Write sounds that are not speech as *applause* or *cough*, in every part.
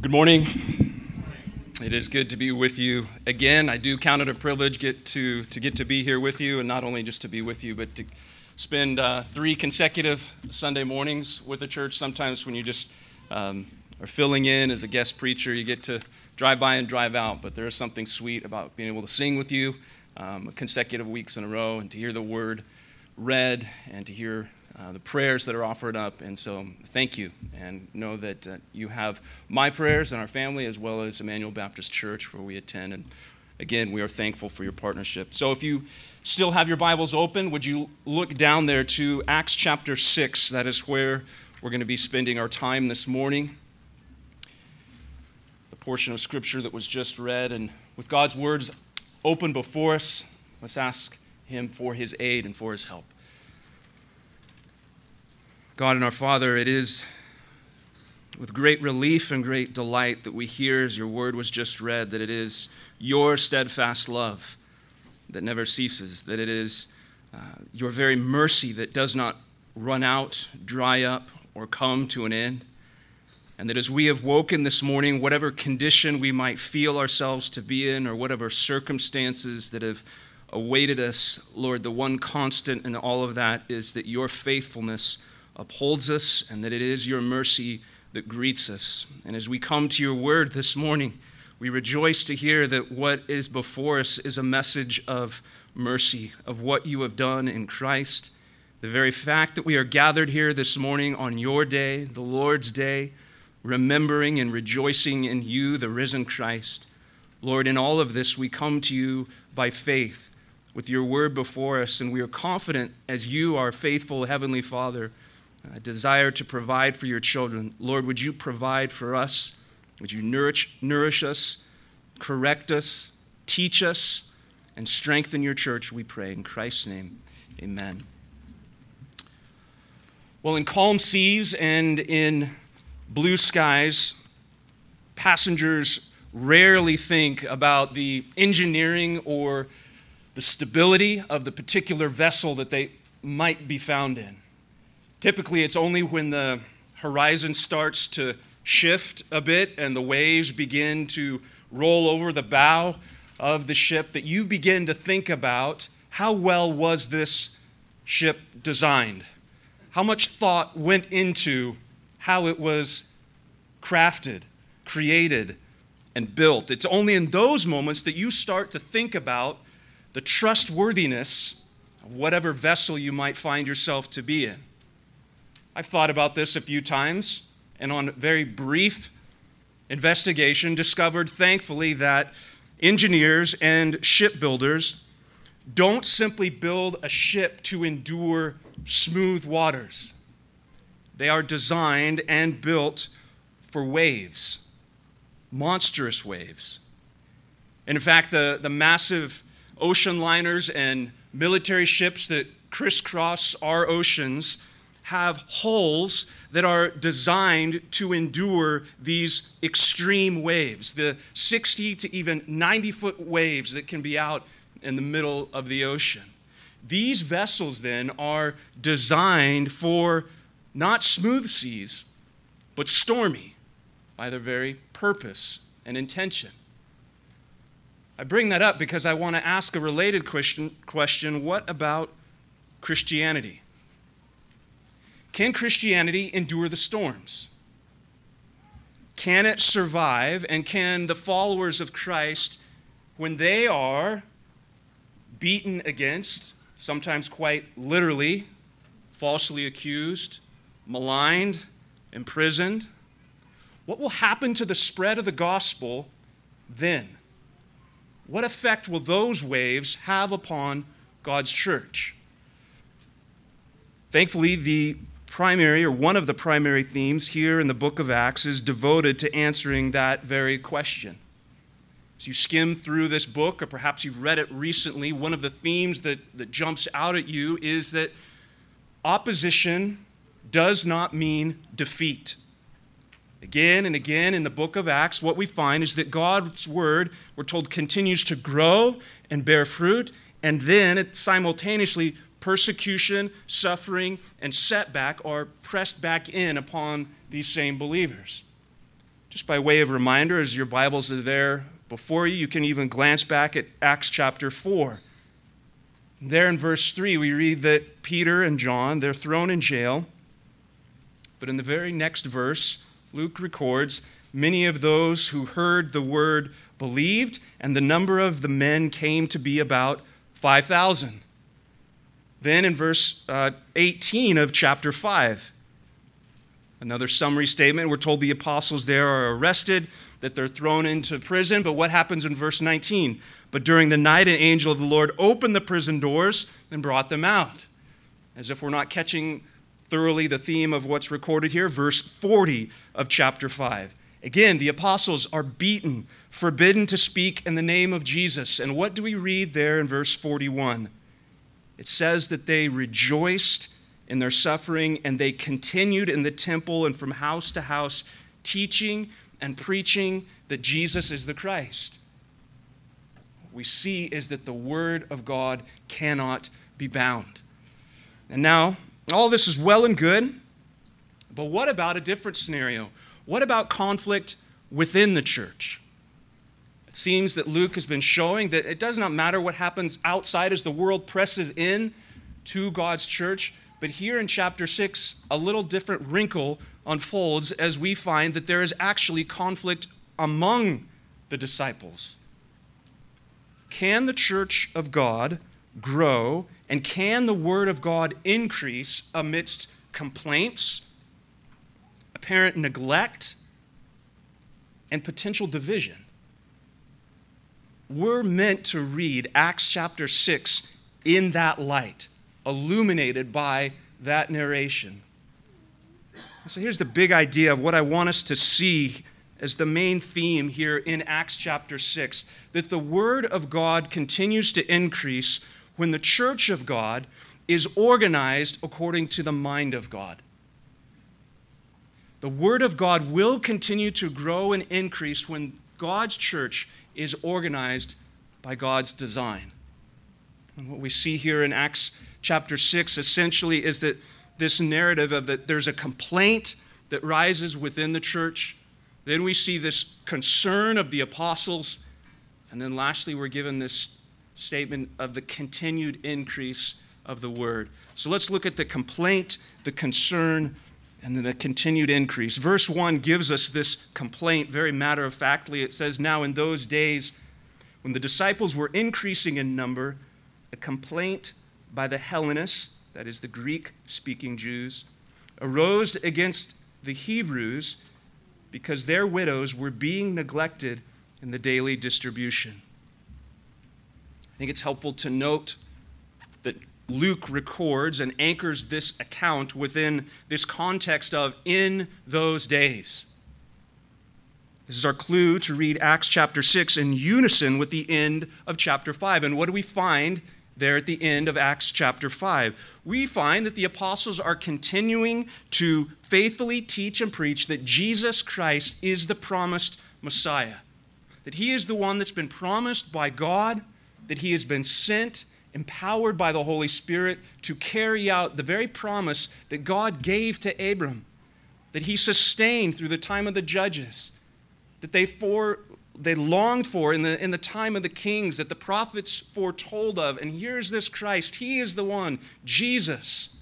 Good morning. It is good to be with you again. I do count it a privilege get to, to get to be here with you, and not only just to be with you, but to spend uh, three consecutive Sunday mornings with the church. Sometimes when you just um, are filling in as a guest preacher, you get to drive by and drive out, but there is something sweet about being able to sing with you um, consecutive weeks in a row and to hear the word read and to hear uh, the prayers that are offered up. And so, thank you. And know that uh, you have my prayers and our family, as well as Emmanuel Baptist Church, where we attend. And again, we are thankful for your partnership. So, if you still have your Bibles open, would you look down there to Acts chapter 6? That is where we're going to be spending our time this morning. The portion of Scripture that was just read. And with God's words open before us, let's ask Him for His aid and for His help. God and our Father, it is with great relief and great delight that we hear, as your word was just read, that it is your steadfast love that never ceases, that it is uh, your very mercy that does not run out, dry up, or come to an end. And that as we have woken this morning, whatever condition we might feel ourselves to be in, or whatever circumstances that have awaited us, Lord, the one constant in all of that is that your faithfulness upholds us and that it is your mercy that greets us. And as we come to your word this morning, we rejoice to hear that what is before us is a message of mercy, of what you have done in Christ. The very fact that we are gathered here this morning on your day, the Lord's day, remembering and rejoicing in you, the risen Christ. Lord, in all of this, we come to you by faith with your word before us, and we are confident as you, our faithful Heavenly Father, a desire to provide for your children. Lord, would you provide for us? Would you nourish, nourish us, correct us, teach us, and strengthen your church, we pray. In Christ's name, amen. Well, in calm seas and in blue skies, passengers rarely think about the engineering or the stability of the particular vessel that they might be found in. Typically, it's only when the horizon starts to shift a bit and the waves begin to roll over the bow of the ship that you begin to think about how well was this ship designed? How much thought went into how it was crafted, created, and built? It's only in those moments that you start to think about the trustworthiness of whatever vessel you might find yourself to be in. I've thought about this a few times, and on a very brief investigation, discovered thankfully that engineers and shipbuilders don't simply build a ship to endure smooth waters. They are designed and built for waves, monstrous waves. And in fact, the, the massive ocean liners and military ships that crisscross our oceans have hulls that are designed to endure these extreme waves, the 60 to even 90 foot waves that can be out in the middle of the ocean. These vessels then are designed for not smooth seas, but stormy by their very purpose and intention. I bring that up because I want to ask a related question, question what about Christianity? Can Christianity endure the storms? Can it survive? And can the followers of Christ, when they are beaten against, sometimes quite literally, falsely accused, maligned, imprisoned, what will happen to the spread of the gospel then? What effect will those waves have upon God's church? Thankfully, the primary or one of the primary themes here in the book of Acts is devoted to answering that very question. As you skim through this book, or perhaps you've read it recently, one of the themes that, that jumps out at you is that opposition does not mean defeat. Again and again in the book of Acts, what we find is that God's word, we're told, continues to grow and bear fruit, and then it simultaneously persecution, suffering, and setback are pressed back in upon these same believers. Just by way of reminder, as your Bibles are there before you, you can even glance back at Acts chapter 4. There in verse 3, we read that Peter and John, they're thrown in jail. But in the very next verse, Luke records many of those who heard the word believed, and the number of the men came to be about 5,000. Then in verse uh, 18 of chapter 5, another summary statement, we're told the apostles there are arrested, that they're thrown into prison. But what happens in verse 19? But during the night, an angel of the Lord opened the prison doors and brought them out. As if we're not catching thoroughly the theme of what's recorded here, verse 40 of chapter 5. Again, the apostles are beaten, forbidden to speak in the name of Jesus. And what do we read there in verse 41? It says that they rejoiced in their suffering and they continued in the temple and from house to house, teaching and preaching that Jesus is the Christ. What we see is that the Word of God cannot be bound. And now, all this is well and good, but what about a different scenario? What about conflict within the church? It seems that Luke has been showing that it does not matter what happens outside as the world presses in to God's church. But here in chapter 6, a little different wrinkle unfolds as we find that there is actually conflict among the disciples. Can the church of God grow and can the word of God increase amidst complaints apparent neglect, and potential division. We're meant to read Acts chapter 6 in that light, illuminated by that narration. So here's the big idea of what I want us to see as the main theme here in Acts chapter 6 that the Word of God continues to increase when the church of God is organized according to the mind of God. The Word of God will continue to grow and increase when God's church is organized by God's design. And what we see here in Acts chapter 6 essentially is that this narrative of that there's a complaint that rises within the church. Then we see this concern of the apostles. And then lastly, we're given this statement of the continued increase of the word. So let's look at the complaint, the concern, and then the continued increase. Verse 1 gives us this complaint very matter of factly. It says, Now in those days, when the disciples were increasing in number, a complaint by the Hellenists, that is, the Greek speaking Jews, arose against the Hebrews because their widows were being neglected in the daily distribution. I think it's helpful to note Luke records and anchors this account within this context of in those days. This is our clue to read Acts chapter 6 in unison with the end of chapter 5. And what do we find there at the end of Acts chapter 5? We find that the apostles are continuing to faithfully teach and preach that Jesus Christ is the promised Messiah, that he is the one that's been promised by God, that he has been sent empowered by the Holy Spirit to carry out the very promise that God gave to Abram, that he sustained through the time of the judges, that they, for, they longed for in the, in the time of the kings, that the prophets foretold of. And here's this Christ. He is the one, Jesus.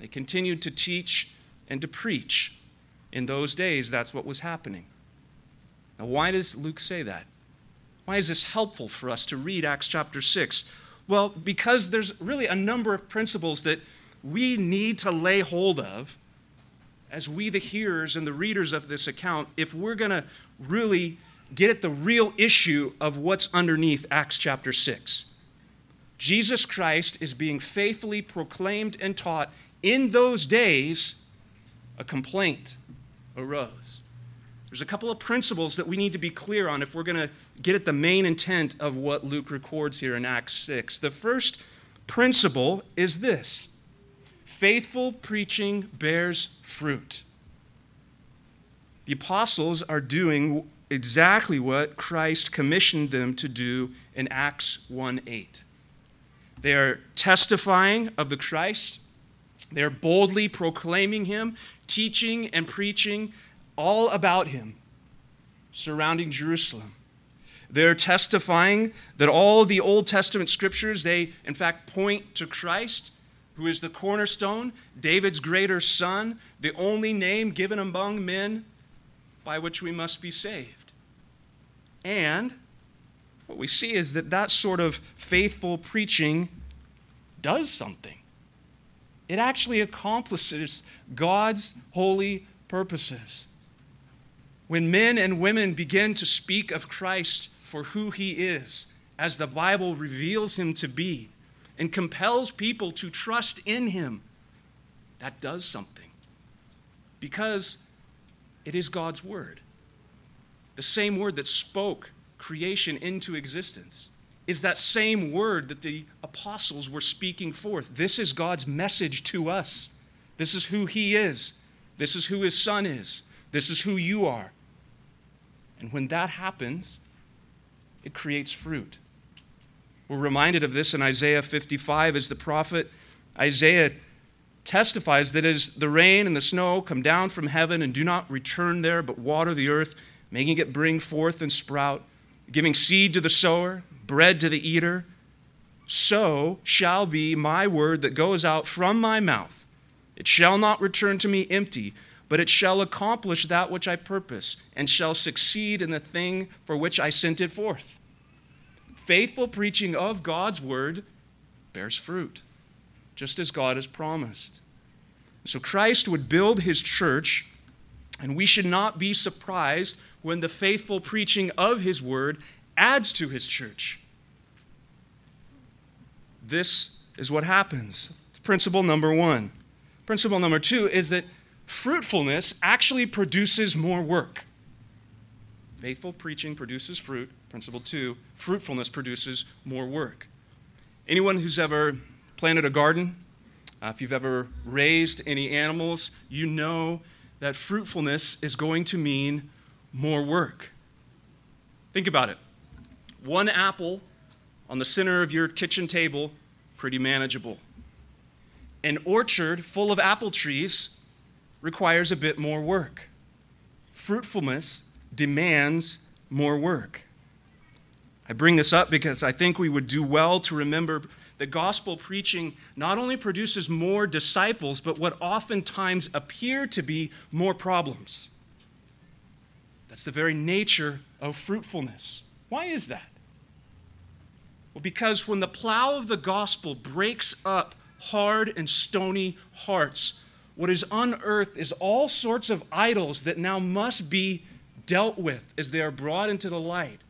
They continued to teach and to preach. In those days, that's what was happening. Now, why does Luke say that? Why is this helpful for us to read Acts chapter 6? Well, because there's really a number of principles that we need to lay hold of as we, the hearers and the readers of this account, if we're going to really get at the real issue of what's underneath Acts chapter 6. Jesus Christ is being faithfully proclaimed and taught. In those days, a complaint arose. There's a couple of principles that we need to be clear on if we're going to get at the main intent of what Luke records here in Acts 6. The first principle is this faithful preaching bears fruit. The apostles are doing exactly what Christ commissioned them to do in Acts 1 8. They are testifying of the Christ, they are boldly proclaiming him, teaching and preaching all about him. surrounding Jerusalem. They're testifying that all the Old Testament scriptures, they in fact point to Christ, who is the cornerstone, David's greater son, the only name given among men by which we must be saved. And what we see is that that sort of faithful preaching does something. It actually accomplishes God's holy purposes. When men and women begin to speak of Christ for who he is, as the Bible reveals him to be, and compels people to trust in him, that does something. Because it is God's word. The same word that spoke creation into existence is that same word that the apostles were speaking forth. This is God's message to us. This is who He is. This is who His Son is. This is who you are. And when that happens, it creates fruit. We're reminded of this in Isaiah 55 as the prophet Isaiah testifies that as the rain and the snow come down from heaven and do not return there but water the earth, making it bring forth and sprout, giving seed to the sower, bread to the eater, so shall be my word that goes out from my mouth. It shall not return to me empty, but it shall accomplish that which I purpose, and shall succeed in the thing for which I sent it forth. Faithful preaching of God's word bears fruit, just as God has promised. So Christ would build his church, and we should not be surprised when the faithful preaching of his word adds to his church. This is what happens. It's principle number one. Principle number two is that fruitfulness actually produces more work. Faithful preaching produces fruit. Principle two fruitfulness produces more work. Anyone who's ever planted a garden, uh, if you've ever raised any animals, you know that fruitfulness is going to mean more work. Think about it. One apple on the center of your kitchen table, pretty manageable. An orchard full of apple trees requires a bit more work. Fruitfulness demands more work. I bring this up because I think we would do well to remember that gospel preaching not only produces more disciples, but what oftentimes appear to be more problems. That's the very nature of fruitfulness. Why is that? Well, because when the plow of the gospel breaks up hard and stony hearts, what is unearthed is all sorts of idols that now must be dealt with as they are brought into the light,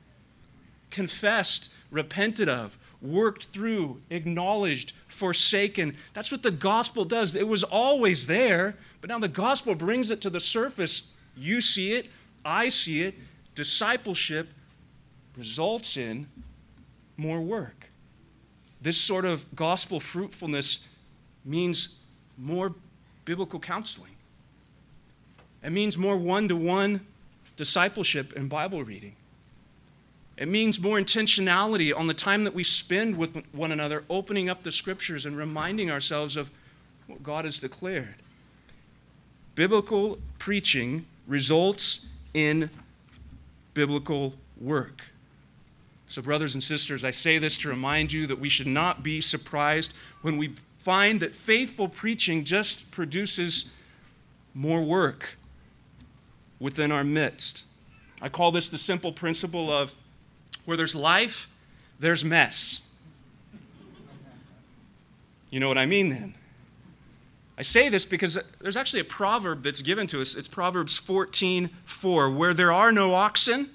confessed, repented of, worked through, acknowledged, forsaken. That's what the gospel does. It was always there, but now the gospel brings it to the surface. You see it, I see it, discipleship results in more work. This sort of gospel fruitfulness means more biblical counseling. It means more one to one discipleship and Bible reading. It means more intentionality on the time that we spend with one another, opening up the scriptures and reminding ourselves of what God has declared. Biblical preaching results in biblical work. So, brothers and sisters, I say this to remind you that we should not be surprised when we find that faithful preaching just produces more work within our midst. I call this the simple principle of where there's life, there's mess. You know what I mean then? I say this because there's actually a proverb that's given to us. It's Proverbs 14 4. Where there are no oxen,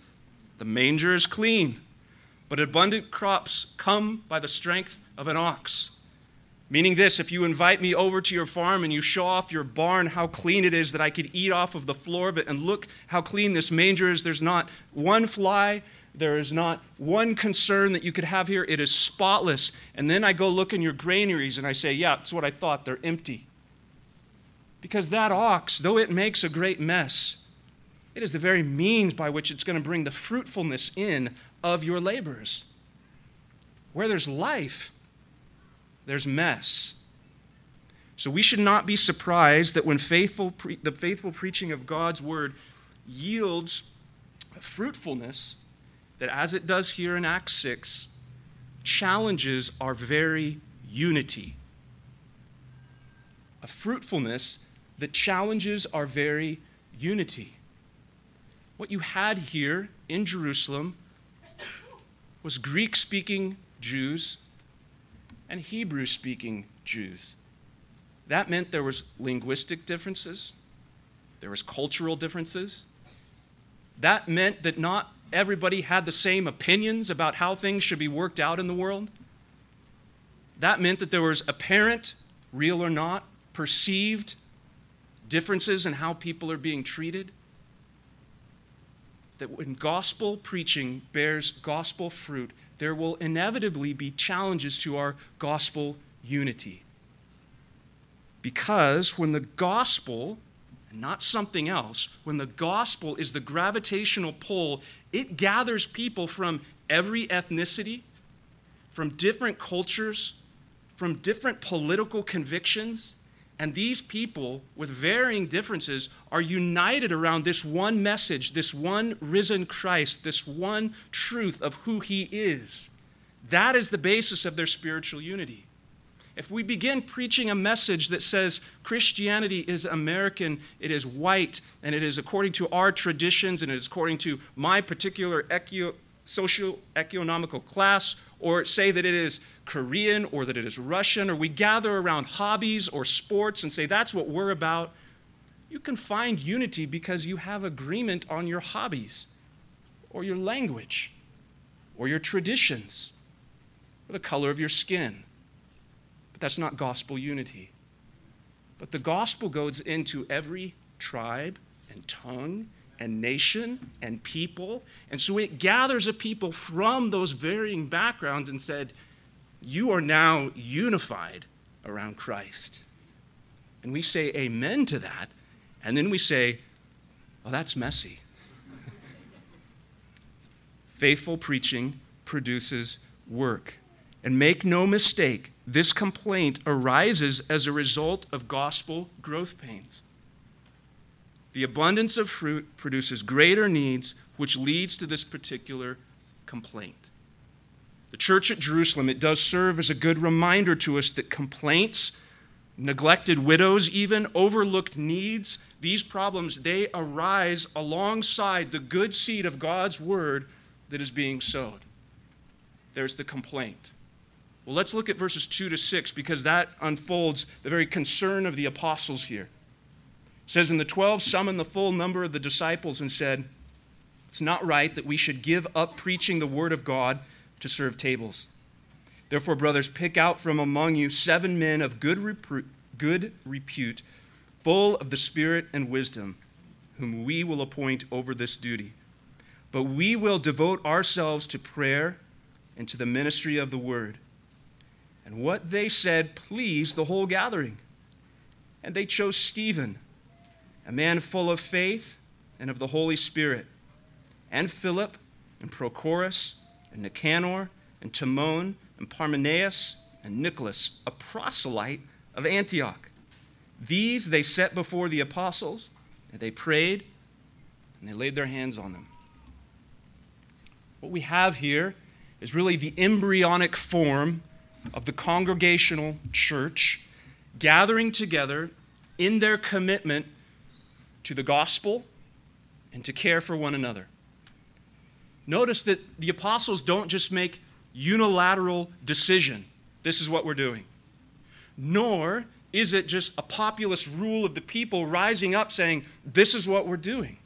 the manger is clean, but abundant crops come by the strength of an ox. Meaning this if you invite me over to your farm and you show off your barn how clean it is that I could eat off of the floor of it, and look how clean this manger is, there's not one fly, there is not one concern that you could have here. It is spotless. And then I go look in your granaries and I say, yeah, that's what I thought, they're empty. Because that ox, though it makes a great mess, it is the very means by which it's going to bring the fruitfulness in of your labors. Where there's life, there's mess. So we should not be surprised that when faithful pre- the faithful preaching of God's word yields fruitfulness that, as it does here in Acts 6, challenges our very unity. A fruitfulness that challenges our very unity. What you had here in Jerusalem was Greek speaking Jews and Hebrew speaking Jews. That meant there was linguistic differences, there was cultural differences. That meant that not everybody had the same opinions about how things should be worked out in the world. That meant that there was apparent, real or not, perceived differences in how people are being treated. That when gospel preaching bears gospel fruit, there will inevitably be challenges to our gospel unity. Because when the gospel, not something else, when the gospel is the gravitational pull, it gathers people from every ethnicity, from different cultures, from different political convictions, and these people, with varying differences, are united around this one message, this one risen Christ, this one truth of who he is. That is the basis of their spiritual unity. If we begin preaching a message that says Christianity is American, it is white, and it is according to our traditions, and it is according to my particular eco- social economical class, or say that it is Korean or that it is Russian, or we gather around hobbies or sports and say that's what we're about, you can find unity because you have agreement on your hobbies or your language or your traditions or the color of your skin. But that's not gospel unity. But the gospel goes into every tribe and tongue and nation and people. And so it gathers a people from those varying backgrounds and said, you are now unified around Christ. And we say amen to that, and then we say, oh, that's messy. *laughs* Faithful preaching produces work. And make no mistake, this complaint arises as a result of gospel growth pains. The abundance of fruit produces greater needs, which leads to this particular complaint. The church at Jerusalem, it does serve as a good reminder to us that complaints, neglected widows, even overlooked needs, these problems, they arise alongside the good seed of God's word that is being sowed. There's the complaint. Well, let's look at verses 2 to 6 because that unfolds the very concern of the apostles here. It says, And the twelve summoned the full number of the disciples and said, It's not right that we should give up preaching the word of God to serve tables. Therefore, brothers, pick out from among you seven men of good, good repute, full of the Spirit and wisdom, whom we will appoint over this duty. But we will devote ourselves to prayer and to the ministry of the word. And what they said pleased the whole gathering. And they chose Stephen, a man full of faith and of the Holy Spirit, and Philip, and Prochorus, and Nicanor, and Timon, and Parmenas, and Nicholas, a proselyte of Antioch. These they set before the apostles, and they prayed, and they laid their hands on them. What we have here is really the embryonic form of the congregational church gathering together in their commitment to the gospel and to care for one another. Notice that the apostles don't just make unilateral decision. This is what we're doing. Nor is it just a populist rule of the people rising up saying, this is what we're doing.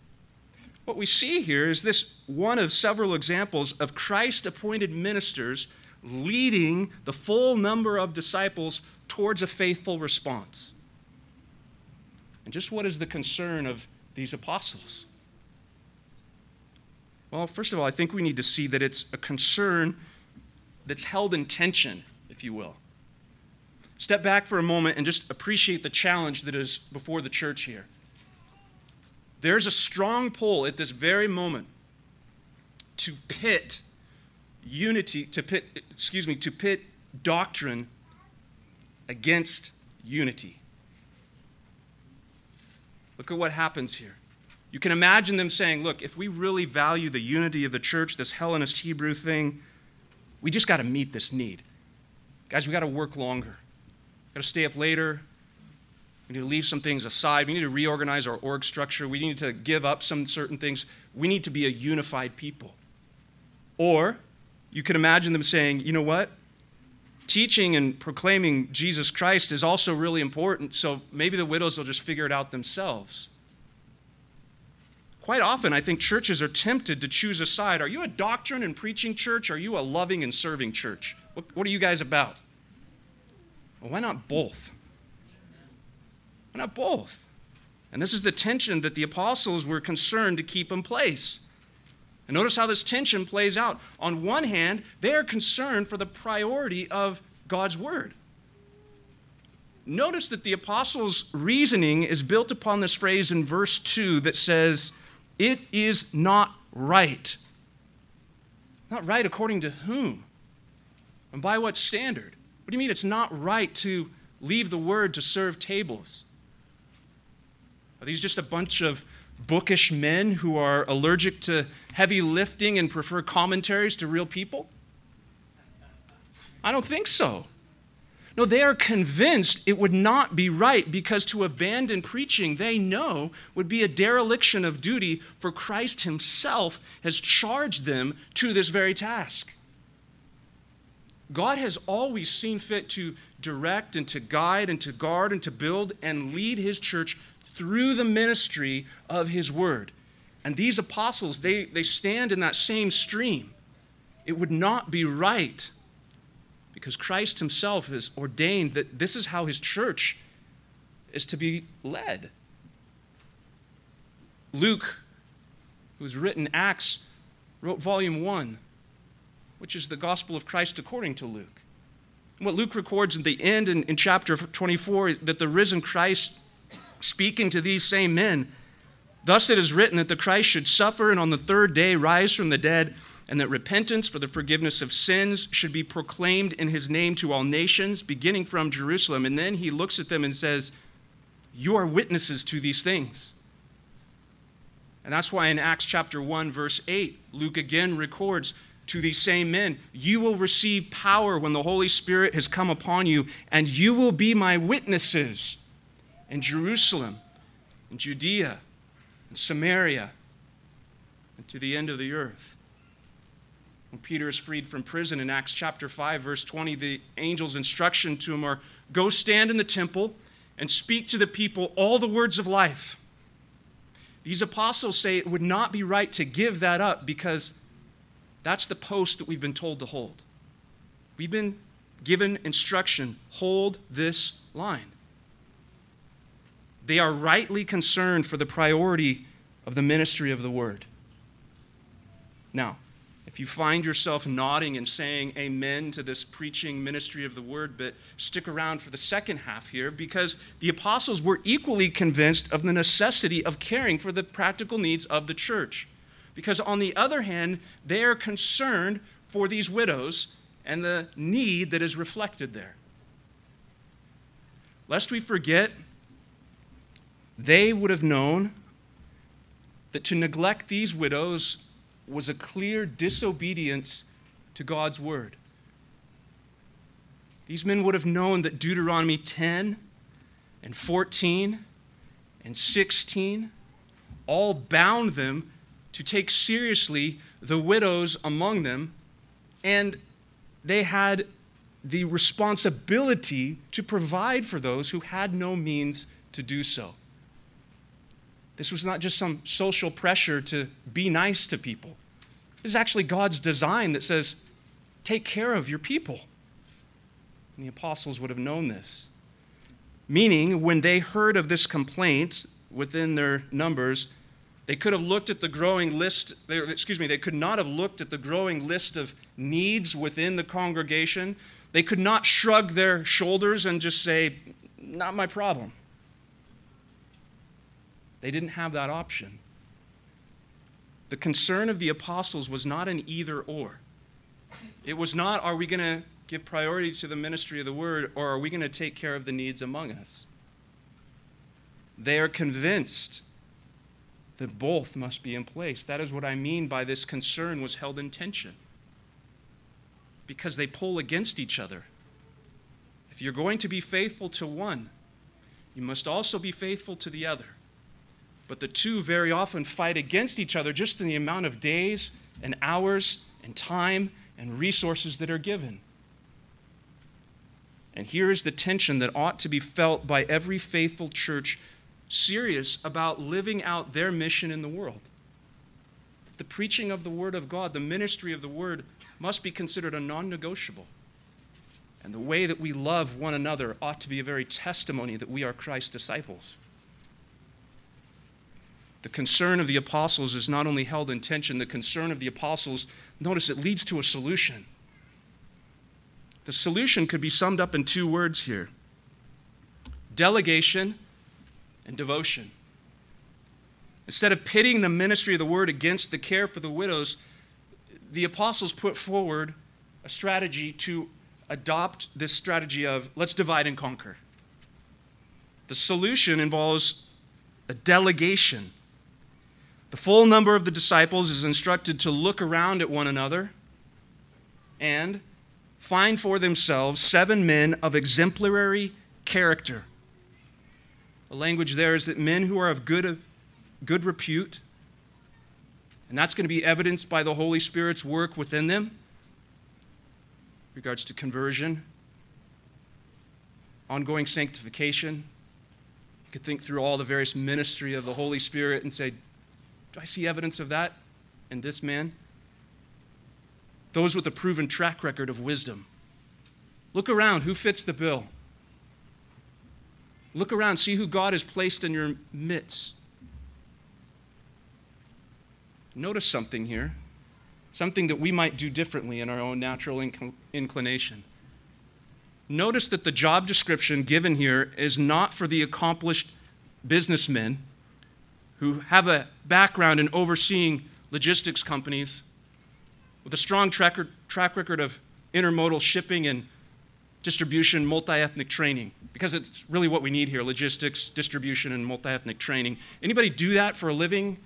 What we see here is this one of several examples of Christ appointed ministers leading the full number of disciples towards a faithful response. And just what is the concern of these apostles? Well, first of all, I think we need to see that it's a concern that's held in tension, if you will. Step back for a moment and just appreciate the challenge that is before the church here. There's a strong pull at this very moment to pit unity, to pit, excuse me, to pit doctrine against unity. Look at what happens here. You can imagine them saying, look, if we really value the unity of the church, this Hellenist Hebrew thing, we just got to meet this need. Guys, we got to work longer. Got to stay up later. We need to leave some things aside. We need to reorganize our org structure. We need to give up some certain things. We need to be a unified people. Or you can imagine them saying, you know what? Teaching and proclaiming Jesus Christ is also really important, so maybe the widows will just figure it out themselves. Quite often, I think churches are tempted to choose a side. Are you a doctrine and preaching church? Are you a loving and serving church? What, what are you guys about? Well, why not both? Why not both? And this is the tension that the apostles were concerned to keep in place. And notice how this tension plays out. On one hand, they are concerned for the priority of God's word. Notice that the apostles' reasoning is built upon this phrase in verse 2 that says, it is not right. Not right according to whom? And by what standard? What do you mean it's not right to leave the word to serve tables? Are these just a bunch of bookish men who are allergic to heavy lifting and prefer commentaries to real people? I don't think so. No, they are convinced it would not be right because to abandon preaching, they know, would be a dereliction of duty, for Christ Himself has charged them to this very task. God has always seen fit to direct and to guide and to guard and to build and lead His church through the ministry of His Word. And these apostles, they, they stand in that same stream. It would not be right because Christ himself has ordained that this is how his church is to be led. Luke, who's written Acts, wrote volume 1, which is the gospel of Christ according to Luke. What Luke records at the end in, in chapter 24 that the risen Christ speaking to these same men, thus it is written that the Christ should suffer and on the third day rise from the dead and that repentance for the forgiveness of sins should be proclaimed in his name to all nations, beginning from Jerusalem. And then he looks at them and says, You are witnesses to these things. And that's why in Acts chapter 1, verse 8, Luke again records to these same men, You will receive power when the Holy Spirit has come upon you, and you will be my witnesses in Jerusalem, in Judea, in Samaria, and to the end of the earth. When Peter is freed from prison in Acts chapter 5, verse 20, the angel's instruction to him are go stand in the temple and speak to the people all the words of life. These apostles say it would not be right to give that up because that's the post that we've been told to hold. We've been given instruction hold this line. They are rightly concerned for the priority of the ministry of the word. Now, if you find yourself nodding and saying amen to this preaching ministry of the word, but stick around for the second half here because the apostles were equally convinced of the necessity of caring for the practical needs of the church. Because on the other hand, they are concerned for these widows and the need that is reflected there. Lest we forget, they would have known that to neglect these widows was a clear disobedience to God's word. These men would have known that Deuteronomy 10 and 14 and 16 all bound them to take seriously the widows among them, and they had the responsibility to provide for those who had no means to do so. This was not just some social pressure to be nice to people. This is actually God's design that says, take care of your people. And the apostles would have known this. Meaning, when they heard of this complaint within their numbers, they could have looked at the growing list, excuse me, they could not have looked at the growing list of needs within the congregation. They could not shrug their shoulders and just say, Not my problem. They didn't have that option. The concern of the apostles was not an either or. It was not, are we going to give priority to the ministry of the word or are we going to take care of the needs among us? They are convinced that both must be in place. That is what I mean by this concern was held in tension. Because they pull against each other. If you're going to be faithful to one, you must also be faithful to the other. But the two very often fight against each other just in the amount of days and hours and time and resources that are given. And here is the tension that ought to be felt by every faithful church serious about living out their mission in the world. The preaching of the Word of God, the ministry of the Word, must be considered a non negotiable. And the way that we love one another ought to be a very testimony that we are Christ's disciples. The concern of the apostles is not only held in tension, the concern of the apostles, notice it leads to a solution. The solution could be summed up in two words here delegation and devotion. Instead of pitting the ministry of the word against the care for the widows, the apostles put forward a strategy to adopt this strategy of let's divide and conquer. The solution involves a delegation. The full number of the disciples is instructed to look around at one another and find for themselves seven men of exemplary character the language there is that men who are of good, good repute, and that's going to be evidenced by the Holy Spirit's work within them regards to conversion, ongoing sanctification. You could think through all the various ministry of the Holy Spirit and say, Do I see evidence of that in this man? Those with a proven track record of wisdom. Look around. Who fits the bill? Look around, see who God has placed in your midst. Notice something here, something that we might do differently in our own natural inc- inclination. Notice that the job description given here is not for the accomplished businessmen who have a background in overseeing logistics companies with a strong track, record of intermodal shipping and distribution, multi ethnic training, because it's really what we need here logistics, distribution, and multi ethnic training. Anybody do that for a living?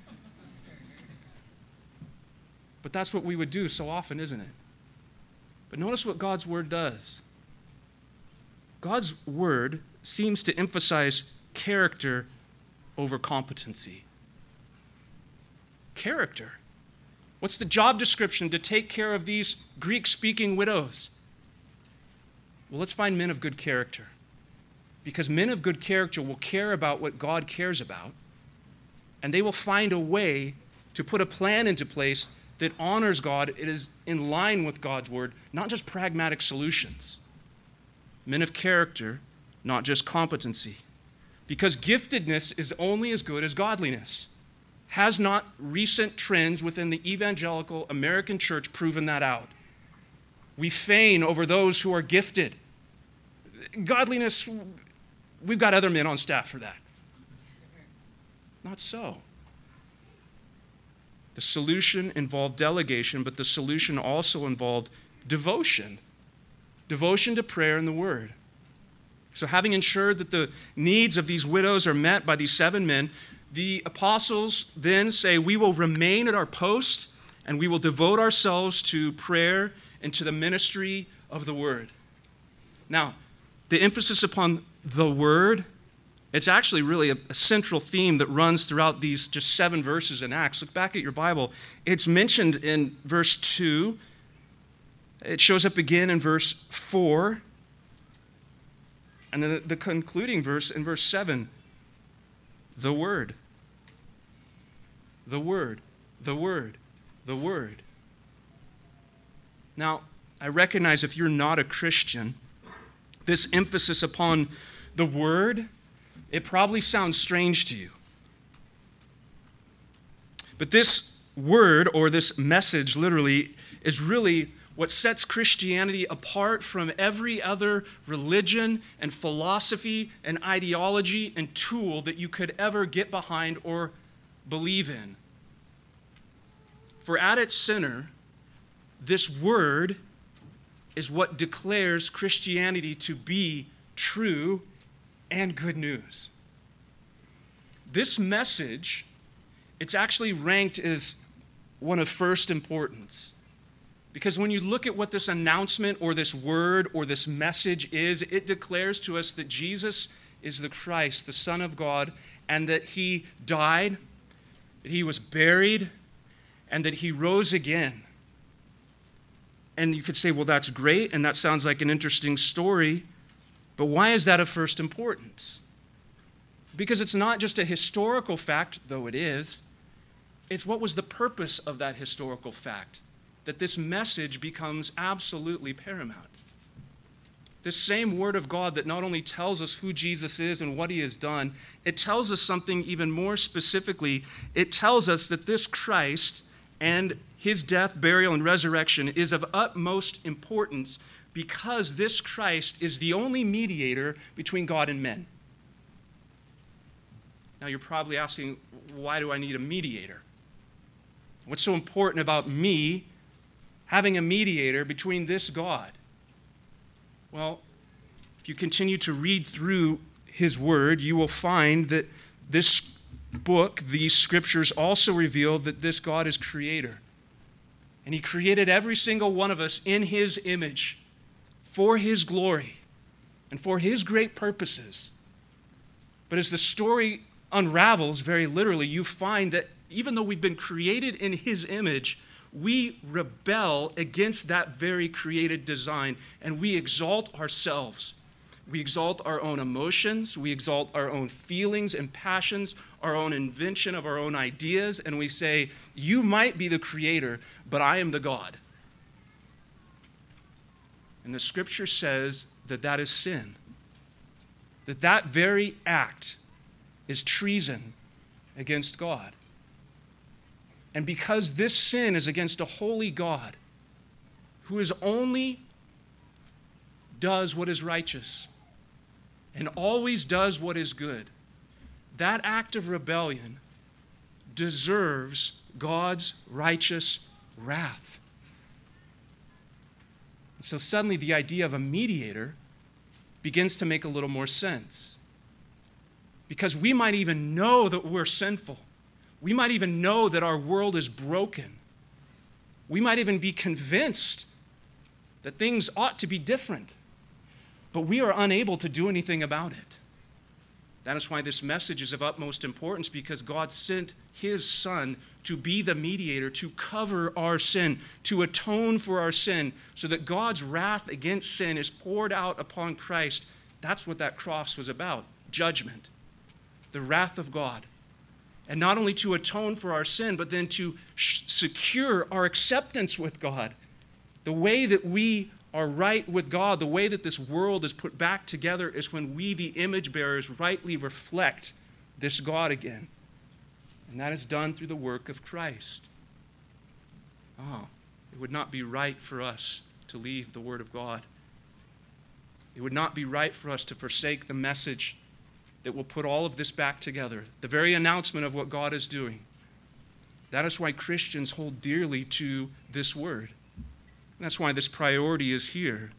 But that's what we would do so often, isn't it? But notice what God's Word does. God's Word seems to emphasize character over competency. Character. What's the job description to take care of these Greek speaking widows? Well, let's find men of good character. Because men of good character will care about what God cares about, and they will find a way to put a plan into place that honors God. It is in line with God's word, not just pragmatic solutions. Men of character, not just competency. Because giftedness is only as good as godliness. Has not recent trends within the evangelical American church proven that out? We feign over those who are gifted. Godliness, we've got other men on staff for that. Not so. The solution involved delegation, but the solution also involved devotion devotion to prayer and the word. So, having ensured that the needs of these widows are met by these seven men, the apostles then say, We will remain at our post and we will devote ourselves to prayer and to the ministry of the word. Now, the emphasis upon the word, it's actually really a, a, central theme that runs throughout these just seven verses in Acts. Look back at your Bible. It's mentioned in verse 2, it shows up again in verse 4, and then the, the concluding verse in verse 7 the word. The word. The word. The word. Now, I recognize if you're not a Christian, this emphasis upon the word, it probably sounds strange to you. But this word, or this message literally, is really what sets Christianity apart from every other religion and philosophy and ideology and tool that you could ever get behind or believe in. For at its center, this word is what declares Christianity to be true and good news. This message it's actually ranked as one of first importance. Because when you look at what this announcement or this word or this message is, it declares to us that Jesus is the Christ, the Son of God, and that he died, that he was buried, and that he rose again. And you could say, well, that's great, and that sounds like an interesting story, but why is that of first importance? Because it's not just a historical fact, though it is, it's what was the purpose of that historical fact that this message becomes absolutely paramount. This same Word of God that not only tells us who Jesus is and what He has done, it tells us something even more specifically. It tells us that this Christ and His death, burial, and resurrection is of utmost importance because this Christ is the only mediator between God and men. Now, you're probably asking, why do I need a mediator? What's so important about me having a mediator between this God? Well, if you continue to read through his word, you will find that this book, these scriptures, also reveal that this God is creator. And he created every single one of us in his image for his glory and for his great purposes. But as the story unravels very literally, you find that even though we've been created in his image, we rebel against that very created design and we exalt ourselves. We exalt our own emotions, we exalt our own feelings and passions, our own invention of our own ideas, and we say, You might be the creator, but I am the God. And the scripture says that that is sin. That that very act is treason against God. And because this sin is against a holy God who is only does what is righteous and always does what is good, that act of rebellion deserves God's righteous wrath. So suddenly the idea of a mediator begins to make a little more sense. Because we might even know that we're sinful. We might even know that our world is broken. We might even be convinced that things ought to be different, but we are unable to do anything about it. That is why this message is of utmost importance because God sent His Son to be the mediator, to cover our sin, to atone for our sin, so that God's wrath against sin is poured out upon Christ. That's what that cross was about judgment, the wrath of God and not only to atone for our sin, but then to sh- secure our acceptance with God. The way that we are right with God, the way that this world is put back together, is when we, the image bearers, rightly reflect this God again. And that is done through the work of Christ. Oh, it would not be right for us to leave the Word of God. It would not be right for us to forsake the message that will put all of this back together. The very announcement of what God is doing. That is why Christians hold dearly to this word. And that's why this priority is here.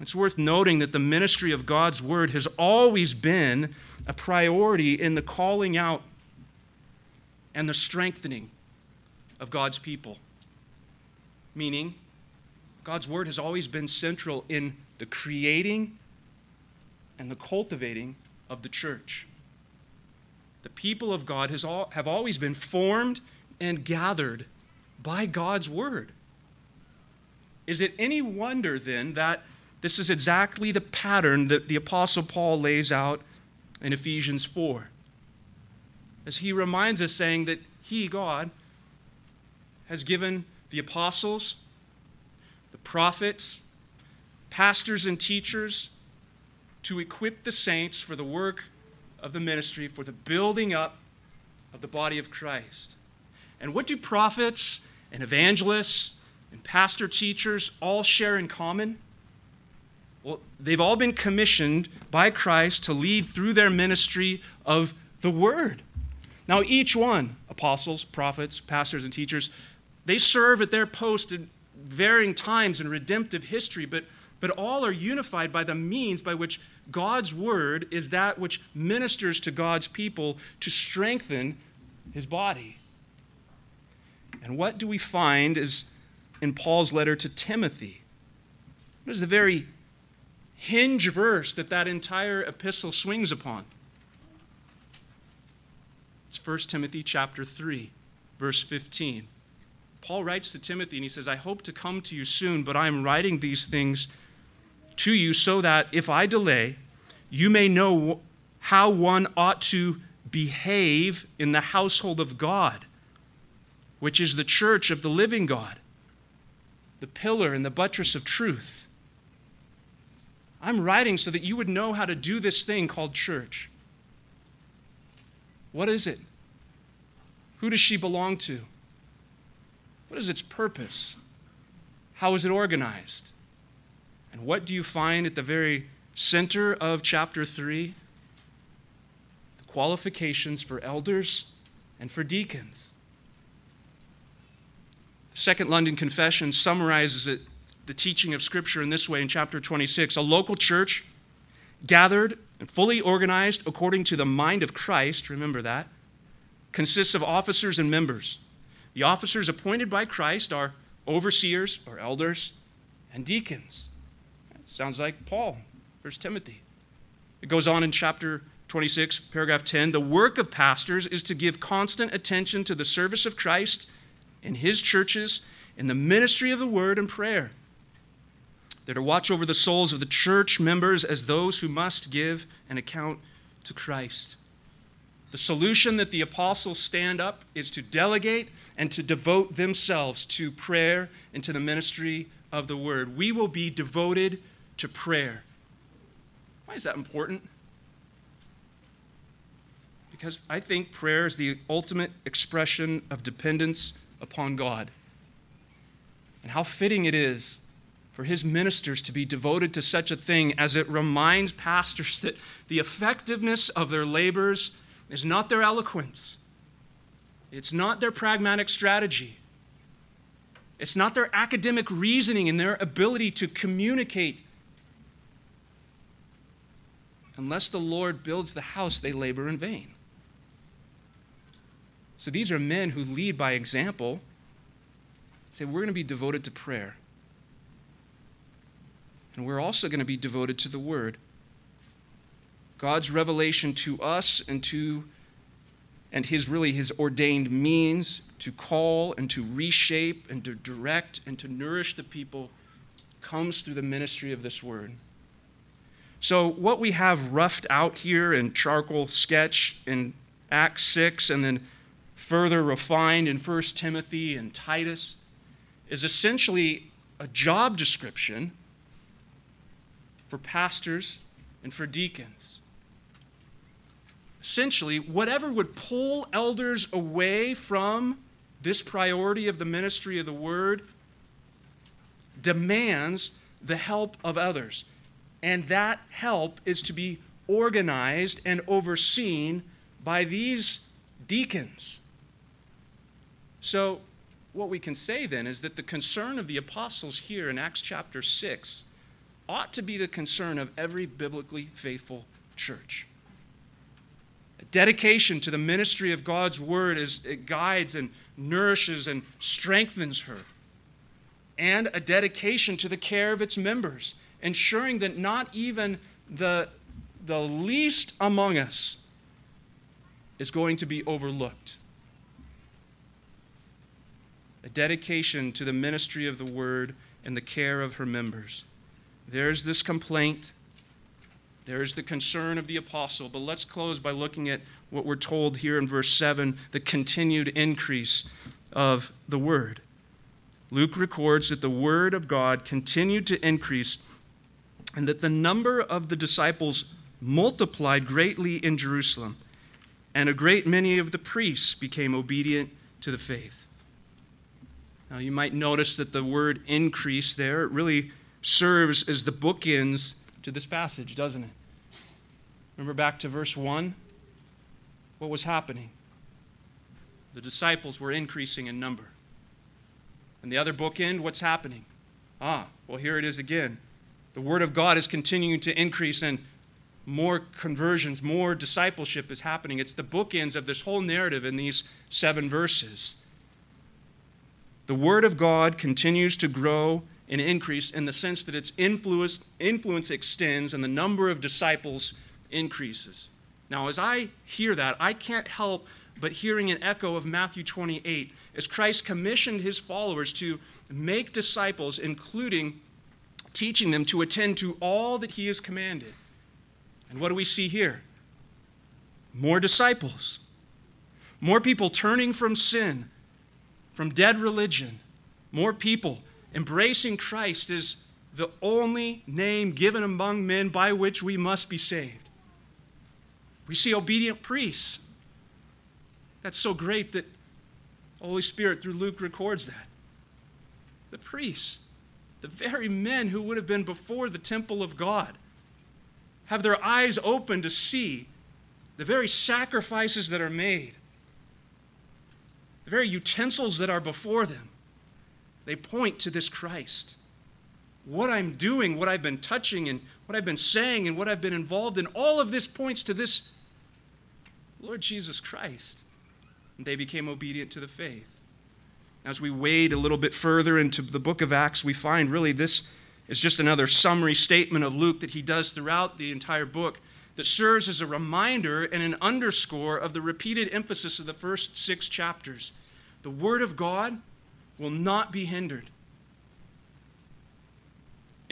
It's worth noting that the ministry of God's word has always been a priority in the calling out and the strengthening of God's people. Meaning, God's word has always been central in the creating and the cultivating of the church. The people of God has all, have always been formed and gathered by God's word. Is it any wonder then that this is exactly the pattern that the Apostle Paul lays out in Ephesians 4? As he reminds us, saying that he, God, has given the apostles, the prophets, pastors, and teachers to equip the saints for the work of the ministry, for the building up of the body of Christ. And what do prophets and evangelists and pastor teachers all share in common? Well, they've all been commissioned by Christ to lead through their ministry of the Word. Now, each one, apostles, prophets, pastors, and teachers, they serve at their post at varying times in redemptive history, but but all are unified by the means by which God's word is that which ministers to God's people to strengthen his body. And what do we find is in Paul's letter to Timothy? What is the very hinge verse that that entire epistle swings upon? It's 1 Timothy chapter 3, verse 15. Paul writes to Timothy and he says, I hope to come to you soon, but I am writing these things to you so that if I delay, you may know how one ought to behave in the household of God, which is the church of the living God, the pillar and the buttress of truth. I'm writing so that you would know how to do this thing called church. What is it? Who does she belong to? What is its purpose? How is it organized? And what do you find at the very center of chapter 3? The qualifications for elders and for deacons. The Second London Confession summarizes it, the teaching of Scripture in this way in chapter 26 A local church gathered and fully organized according to the mind of Christ, remember that, consists of officers and members. The officers appointed by Christ are overseers or elders and deacons. Sounds like Paul, First Timothy. It goes on in chapter 26, paragraph 10. The work of pastors is to give constant attention to the service of Christ in his churches, in the ministry of the word and prayer. They're to watch over the souls of the church members as those who must give an account to Christ. The solution that the apostles stand up is to delegate and to devote themselves to prayer and to the ministry of the word. We will be devoted to prayer. Why is that important? Because I think prayer is the ultimate expression of dependence upon God. And how fitting it is for his ministers to be devoted to such a thing as it reminds pastors that the effectiveness of their labors is not their eloquence, it's not their pragmatic strategy, it's not their academic reasoning and their ability to communicate. Unless the Lord builds the house, they labor in vain. So these are men who lead by example. Say, we're going to be devoted to prayer. And we're also going to be devoted to the Word. God's revelation to us and to and his really his ordained means to call and to reshape and to direct and to nourish the people comes through the ministry of this word. So what we have roughed out here in charcoal sketch in Acts 6 and then further refined in 1 Timothy and Titus is essentially a job description for pastors and for deacons. Essentially, whatever would pull elders away from this priority of the ministry of the word demands the help of others. And that help is to be organized and overseen by these deacons. So, what we can say then is that the concern of the apostles here in Acts chapter 6 ought to be the concern of every biblically faithful church. A dedication to the ministry of God's word as it guides and nourishes and strengthens her. And a dedication to the care of its members, ensuring that not even the, the least among us is going to be overlooked. A dedication to the ministry of the word and the care of her members. There's this complaint. There's the concern of the apostle. But let's close by looking at what we're told here in verse 7 the continued increase of the word. Luke records that the word of God continued to increase and that the number of the disciples multiplied greatly in Jerusalem, and a great many of the priests became obedient to the faith. Now, you might notice that the word increase there, really serves as the bookends to this passage, doesn't it? Remember back to verse 1? What was happening? The disciples were increasing in number. And the other bookend, what's happening? Ah, well, here it is again. The Word of God is continuing to increase, and more conversions, more discipleship is happening. It's the bookends of this whole narrative in these seven verses. The Word of God continues to grow and increase in the sense that its influence, influence extends and the number of disciples increases. Now, as I hear that, I can't help but hearing an echo of Matthew 28 as Christ commissioned his followers to make disciples, including teaching them to attend to all that he has commanded. And what do we see here? More disciples, more people turning from sin, from dead religion, more people embracing Christ as the only name given among men by which we must be saved. We see obedient priests. That's so great that Holy Spirit, through Luke, records that. The priests, the very men who would have been before the temple of God, have their eyes open to see the very sacrifices that are made, the very utensils that are before them. They point to this Christ. What I'm doing, what I've been touching, and what I've been saying, and what I've been involved in, all of this points to this Lord Jesus Christ. And they became obedient to the faith. As we wade a little bit further into the book of Acts, we find really this is just another summary statement of Luke that he does throughout the entire book that serves as a reminder and an underscore of the repeated emphasis of the first six chapters. The Word of God will not be hindered.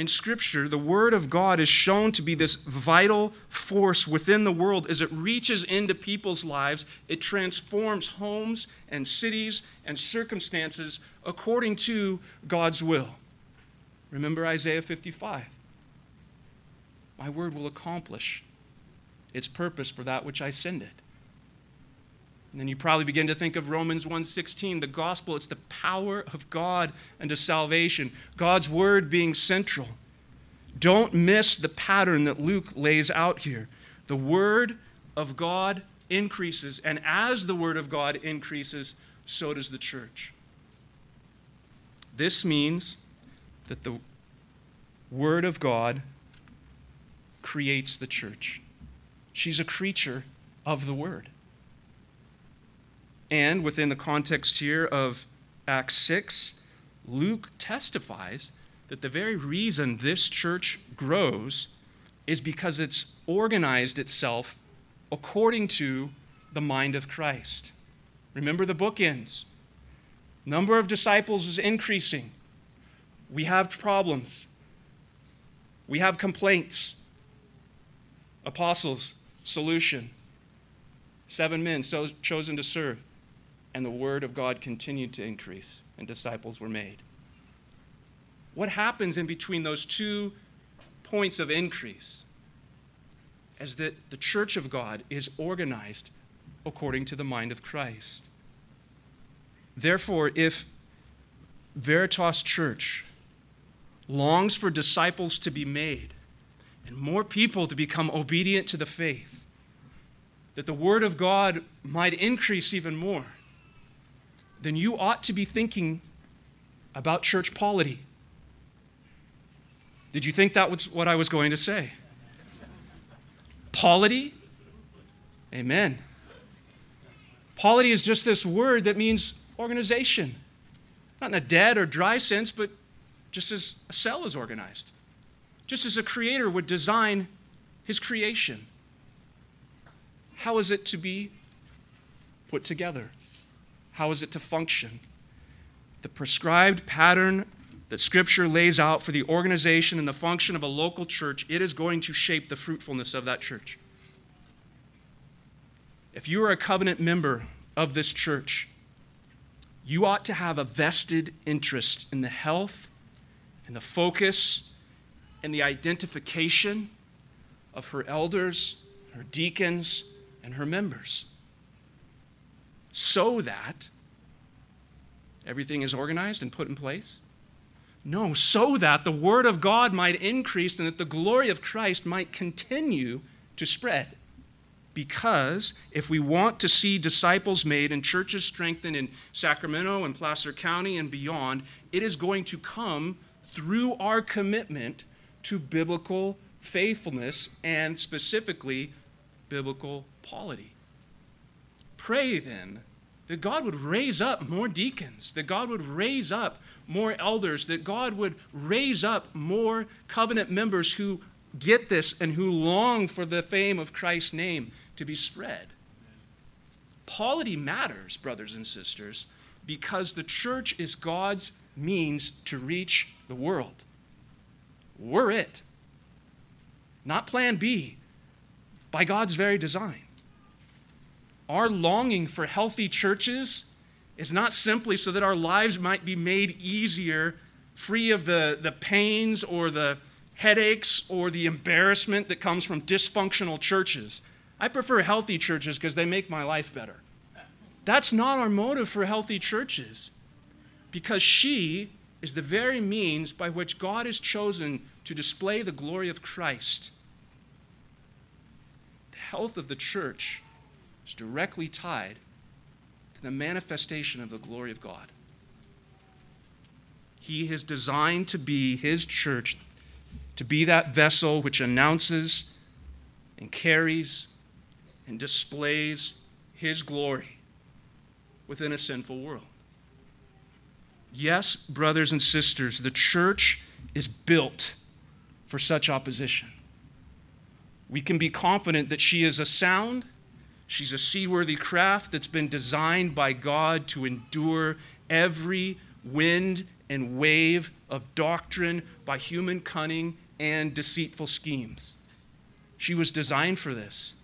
In Scripture, the Word of God is shown to be this vital force within the world as it reaches into people's lives. It transforms homes and cities and circumstances according to God's will. Remember Isaiah 55. My word will accomplish its purpose for that which I send it. And then you probably begin to think of Romans 1:16, the gospel, it's the power of God unto salvation, God's word being central. Don't miss the pattern that Luke lays out here. The word of God increases, and as the word of God increases, so does the church. This means that the word of God creates the church. She's a creature of the word. And within the context here of Acts 6, Luke testifies that the very reason this church grows is because it's organized itself according to the mind of Christ. Remember the bookends. Number of disciples is increasing. We have problems. We have complaints. Apostles, solution. Seven men so chosen to serve and the word of God continued to increase, and disciples were made. What happens in between those two points of increase is that the church of God is organized according to the mind of Christ. Therefore, if Veritas Church longs for disciples to be made and more people to become obedient to the faith, that the Word of God might increase even more then you ought to be thinking about church polity. Did you think that was what I was going to say? Polity? Amen. Polity is just this word that means organization. Not in a dead or dry sense, but just as a cell is organized. Just as a creator would design his creation. How is it to be put together? How is it to function? The prescribed pattern that Scripture lays out for the organization and the function of a local church, it is going to shape the fruitfulness of that church. If you are a covenant member of this church, you ought to have a vested interest in the health and the focus and the identification of her elders, her deacons, and her members so that everything is organized and put in place? No, so that the Word of God might increase and that the glory of Christ might continue to spread. Because if we want to see disciples made and churches strengthened in Sacramento and Placer County and beyond, it is going to come through our commitment to biblical faithfulness, and specifically biblical polity. Pray then that God would raise up more deacons, that God would raise up more elders, that God would raise up more covenant members who get this and who long for the fame of Christ's name to be spread. Polity matters, brothers and sisters, because the church is God's means to reach the world. We're it. Not plan B, by God's very design. Our longing for healthy churches is not simply so that our lives might be made easier, free of the, the pains or the headaches or the embarrassment that comes from dysfunctional churches. I prefer healthy churches because they make my life better. That's not our motive for healthy churches because she is the very means by which God has chosen to display the glory of Christ. The health of the church is directly tied to the manifestation of the glory of God. He has designed to be his church, to be that vessel which announces and carries and displays his glory within a sinful world. Yes, brothers and sisters, the church is built for such opposition. We can be confident that she is a sound, she's a seaworthy craft that's been designed by God to endure every wind and wave of doctrine by human cunning and deceitful schemes. She was designed for this.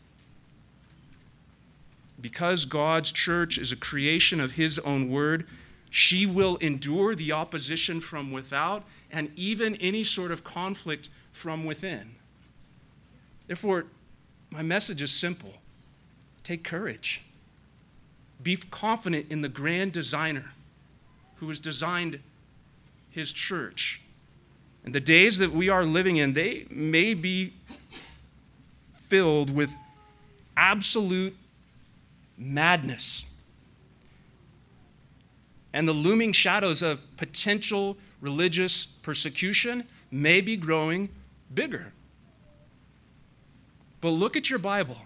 Because God's church is a creation of His own word, she will endure the opposition from without and even any sort of conflict from within. Therefore, my message is simple take courage. Be confident in the grand designer who has designed his church. And the days that we are living in, they may be filled with absolute madness and the looming shadows of potential religious persecution may be growing bigger. But look at your Bible,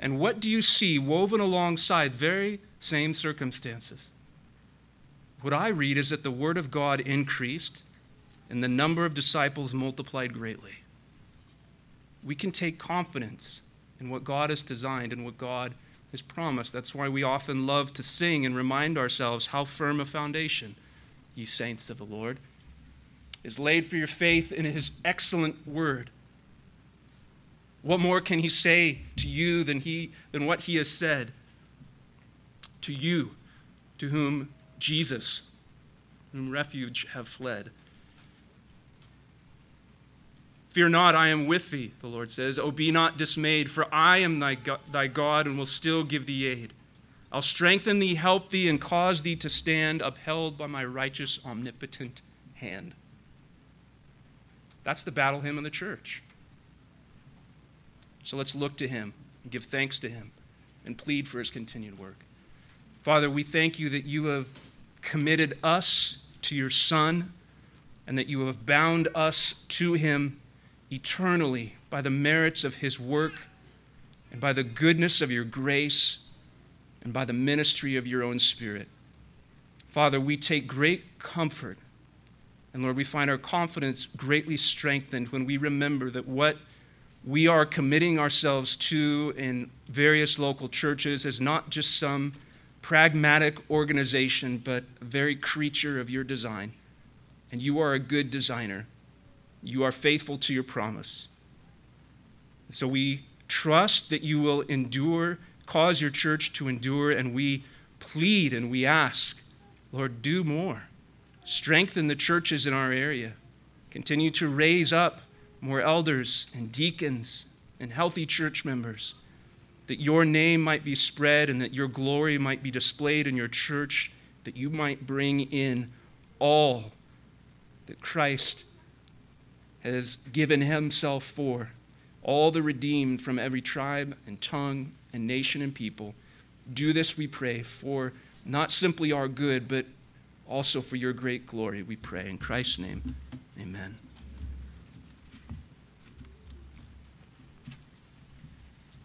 and what do you see woven alongside very same circumstances? What I read is that the Word of God increased and the number of disciples multiplied greatly. We can take confidence in what God has designed and what God has promised. That's why we often love to sing and remind ourselves how firm a foundation, ye saints of the Lord, is laid for your faith in his excellent word. What more can he say to you than, he, than what he has said to you, to whom Jesus, whom refuge have fled? Fear not, I am with thee, the Lord says. Oh, be not dismayed, for I am thy, thy God and will still give thee aid. I'll strengthen thee, help thee, and cause thee to stand upheld by my righteous, omnipotent hand. That's the battle hymn of the church. So let's look to him and give thanks to him and plead for his continued work. Father, we thank you that you have committed us to your Son and that you have bound us to him eternally by the merits of his work and by the goodness of your grace and by the ministry of your own Spirit. Father, we take great comfort. And Lord, we find our confidence greatly strengthened when we remember that what we are committing ourselves to in various local churches as not just some pragmatic organization, but a very creature of your design. And you are a good designer. You are faithful to your promise. So we trust that you will endure, cause your church to endure, and we plead and we ask, Lord, do more. Strengthen the churches in our area. Continue to raise up more elders and deacons and healthy church members, that your name might be spread and that your glory might be displayed in your church, that you might bring in all that Christ has given himself for all the redeemed from every tribe and tongue and nation and people. Do this, we pray, for not simply our good, but also for your great glory, we pray. In Christ's name, amen.